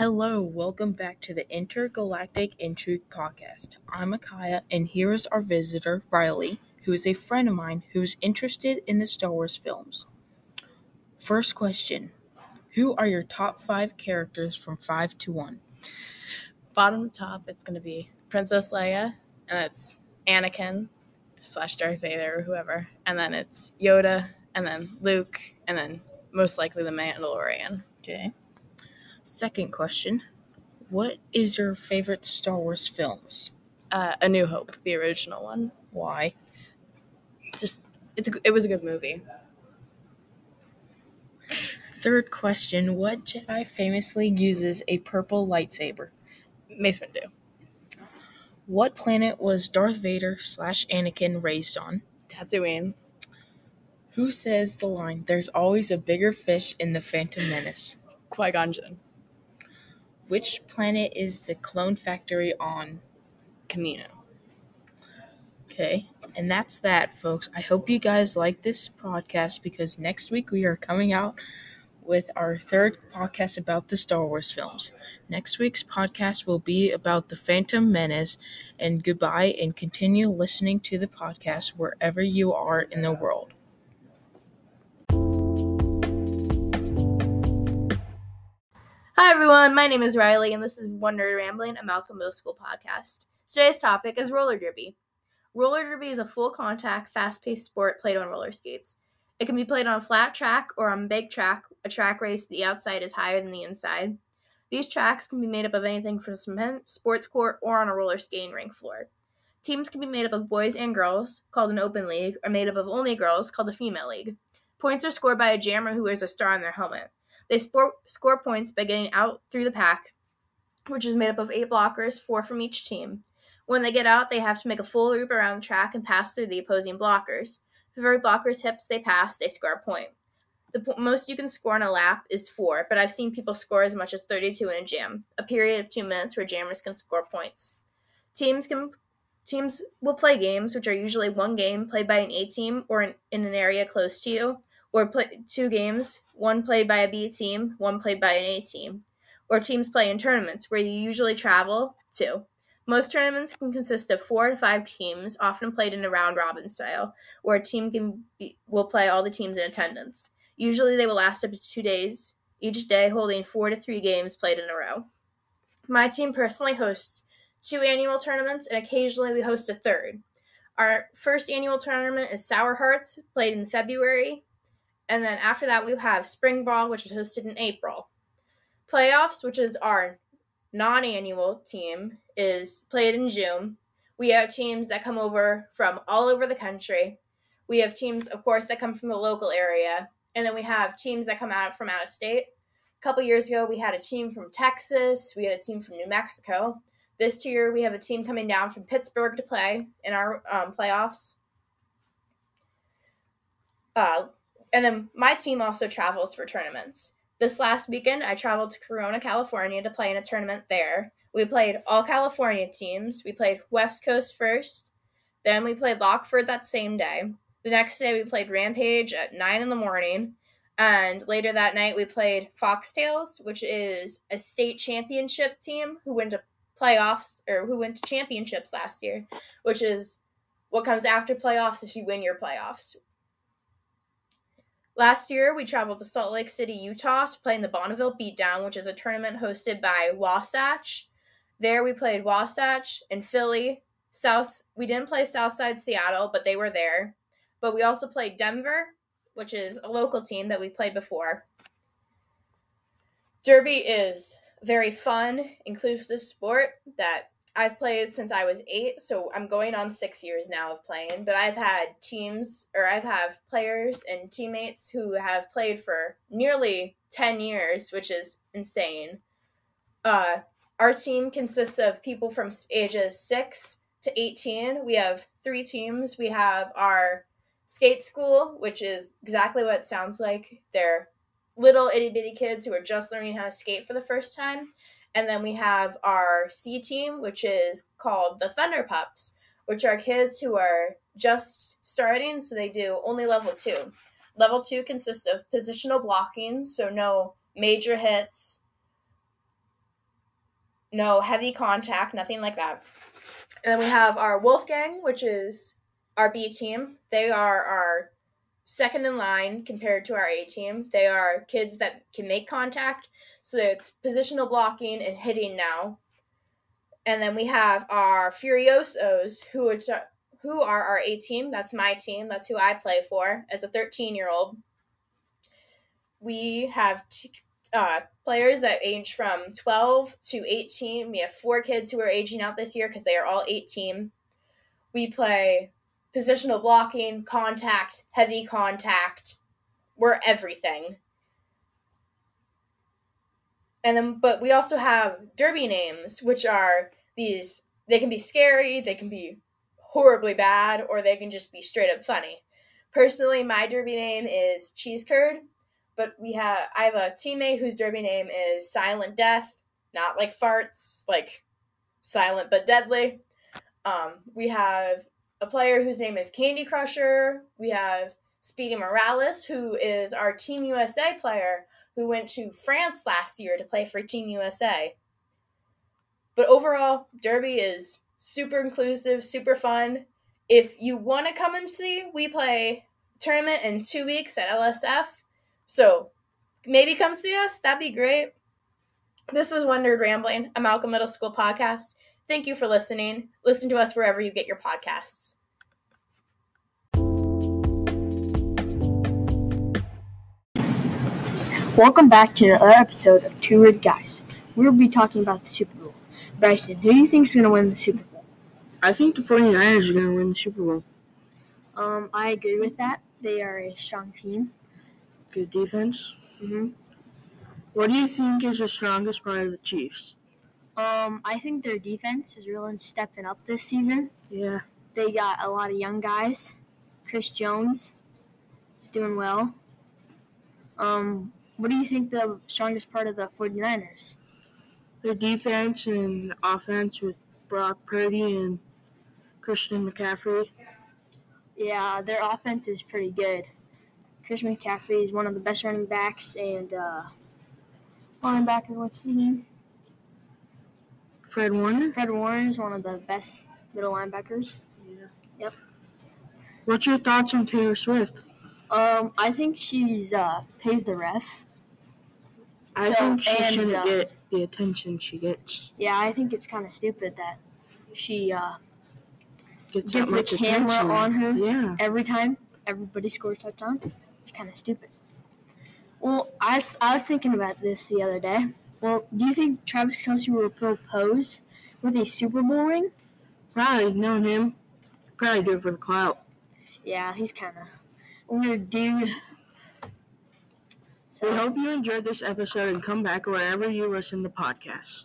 Hello, welcome back to the Intergalactic Intrigue podcast. I'm Akaya, and here is our visitor, Riley, who is a friend of mine who's interested in the Star Wars films. First question Who are your top five characters from 5 to 1? Bottom to top, it's going to be Princess Leia, and it's Anakin slash Darth Vader or whoever, and then it's Yoda, and then Luke, and then most likely the Mandalorian. Okay. Second question What is your favorite Star Wars films? Uh, A New Hope, the original one. Why? Just it's a, it was a good movie. Third question What Jedi famously uses a purple lightsaber? Mace Windu. What planet was Darth Vader slash Anakin raised on? Tatooine. Who says the line, There's always a bigger fish in the Phantom Menace? Qui Gon Jinn. Which planet is the clone factory on? Kamino. Okay, and that's that, folks. I hope you guys like this podcast because next week we are coming out with our third podcast about the Star Wars films. Next week's podcast will be about the Phantom Menace. And goodbye, and continue listening to the podcast wherever you are in the world. Hi everyone, my name is Riley, and this is One Nerd Rambling, a Malcolm Middle School podcast. Today's topic is roller derby. Roller derby is a full contact, fast paced sport played on roller skates. It can be played on a flat track or on a big track, a track race the outside is higher than the inside. These tracks can be made up of anything from cement, sports court, or on a roller skating rink floor. Teams can be made up of boys and girls, called an open league, or made up of only girls, called a female league. Points are scored by a jammer who wears a star on their helmet. They score, points by getting out through the pack, which is made up of eight blockers, four from each team. When they get out, they have to make a full loop around the track and pass through the opposing blockers. If every blocker's hips they pass, they score a point. The po- most you can score on a lap is four, but I've seen people score as much as 32 in a jam, a period of two minutes where jammers can score points. Teams can teams will play games, which are usually one game played by an A team or in, in an area close to you, or play two games, one played by a B team, one played by an A team. Or teams play in tournaments where you usually travel to. Most tournaments can consist of four to five teams, often played in a round robin style, where a team can be, will play all the teams in attendance. Usually they will last up to two days, each day holding four to three games played in a row. My team personally hosts two annual tournaments, and occasionally we host a third. Our first annual tournament is Sour Hearts, played in February, and then after that we have Spring Ball, which is hosted in April. Playoffs, which is our non-annual team, is played in June. We have teams that come over from all over the country. We have teams, of course, that come from the local area, and then we have teams that come out from out of state. A couple years ago, we had a team from Texas. We had a team from New Mexico. This year, we have a team coming down from Pittsburgh to play in our um, playoffs. Uh, and then my team also travels for tournaments. This last weekend, I traveled to Corona, California to play in a tournament there. We played all California teams. We played West Coast first. Then we played Lockford that same day. The next day, we played Rampage at 9 in the morning. And later that night, we played Foxtails, which is a state championship team who went to playoffs or who went to championships last year, which is what comes after playoffs if you win your playoffs. Last year, we traveled to Salt Lake City, Utah to play in the Bonneville Beatdown, which is a tournament hosted by Wasatch. There, we played Wasatch and Philly. South, we didn't play Southside Seattle, but they were there. But we also played Denver, which is a local team that we've played before. Derby is very fun, inclusive sport that I've played since I was eight, so I'm going on six years now of playing. But I've had teams, or I've had players and teammates who have played for nearly 10 years, which is insane. Uh, our team consists of people from ages 6 to 18. We have three teams. We have our skate school, which is exactly what it sounds like. They're little itty bitty kids who are just learning how to skate for the first time. And then we have our C team, which is called the Thunder Pups, which are kids who are just starting, so they do only level two. Level two consists of positional blocking, so no major hits, no heavy contact, nothing like that. And then we have our Wolfgang, which is our B team. They are our second in line compared to our A team. They are kids that can make contact, so it's positional blocking and hitting now. And then we have our Furiosos, who are, who are our A team. That's my team. That's who I play for as a 13 year old. We have t- uh, players that age from 12 to 18. We have four kids who are aging out this year because they are all 18. We play positional blocking, contact, heavy contact. We're everything. And then, but we also have derby names, which are these, they can be scary, they can be horribly bad, or they can just be straight up funny. Personally, my derby name is Cheese Curd, but we have, I have a teammate whose derby name is Silent Death, not like farts, like silent but deadly. Um, we have a player whose name is Candy Crusher. We have Speedy Morales, who is our Team USA player who went to France last year to play for Team USA. But overall, Derby is super inclusive, super fun. If you want to come and see, we play tournament in two weeks at LSF. So maybe come see us. That'd be great. This was One Nerd Rambling, a Malcolm Middle School podcast. Thank you for listening. Listen to us wherever you get your podcasts. Welcome back to another episode of Two Red Guys. We'll be talking about the Super Bowl. Bryson, who do you think is going to win the Super Bowl? I think the 49ers are going to win the Super Bowl. Um, I agree with that. They are a strong team. Good defense. Mm-hmm. What do you think is the strongest part of the Chiefs? Um, I think their defense is really stepping up this season. Yeah. They got a lot of young guys. Chris Jones is doing well. Um, what do you think the strongest part of the 49ers? Their defense and offense with Brock Purdy and Christian McCaffrey. Yeah, their offense is pretty good. Christian McCaffrey is one of the best running backs, and uh, linebacker, what's his name? Fred Warner? Fred Warner is one of the best middle linebackers. Yeah. Yep. What's your thoughts on Taylor Swift? Um, I think she's uh, pays the refs. I So, think she and, shouldn't uh, get the attention she gets. Yeah, I think it's kind of stupid that she uh, Gets gives the camera attention. on her Yeah. every time everybody scores touchdown. It's kind of stupid. Well, I I was thinking about this the other day. Well, do you think Travis Kelce will propose with a Super Bowl ring? Probably known him. Probably do it for the clout. Yeah, he's kind of a weird dude. So We hope you enjoyed this episode and come back wherever you listen to podcasts.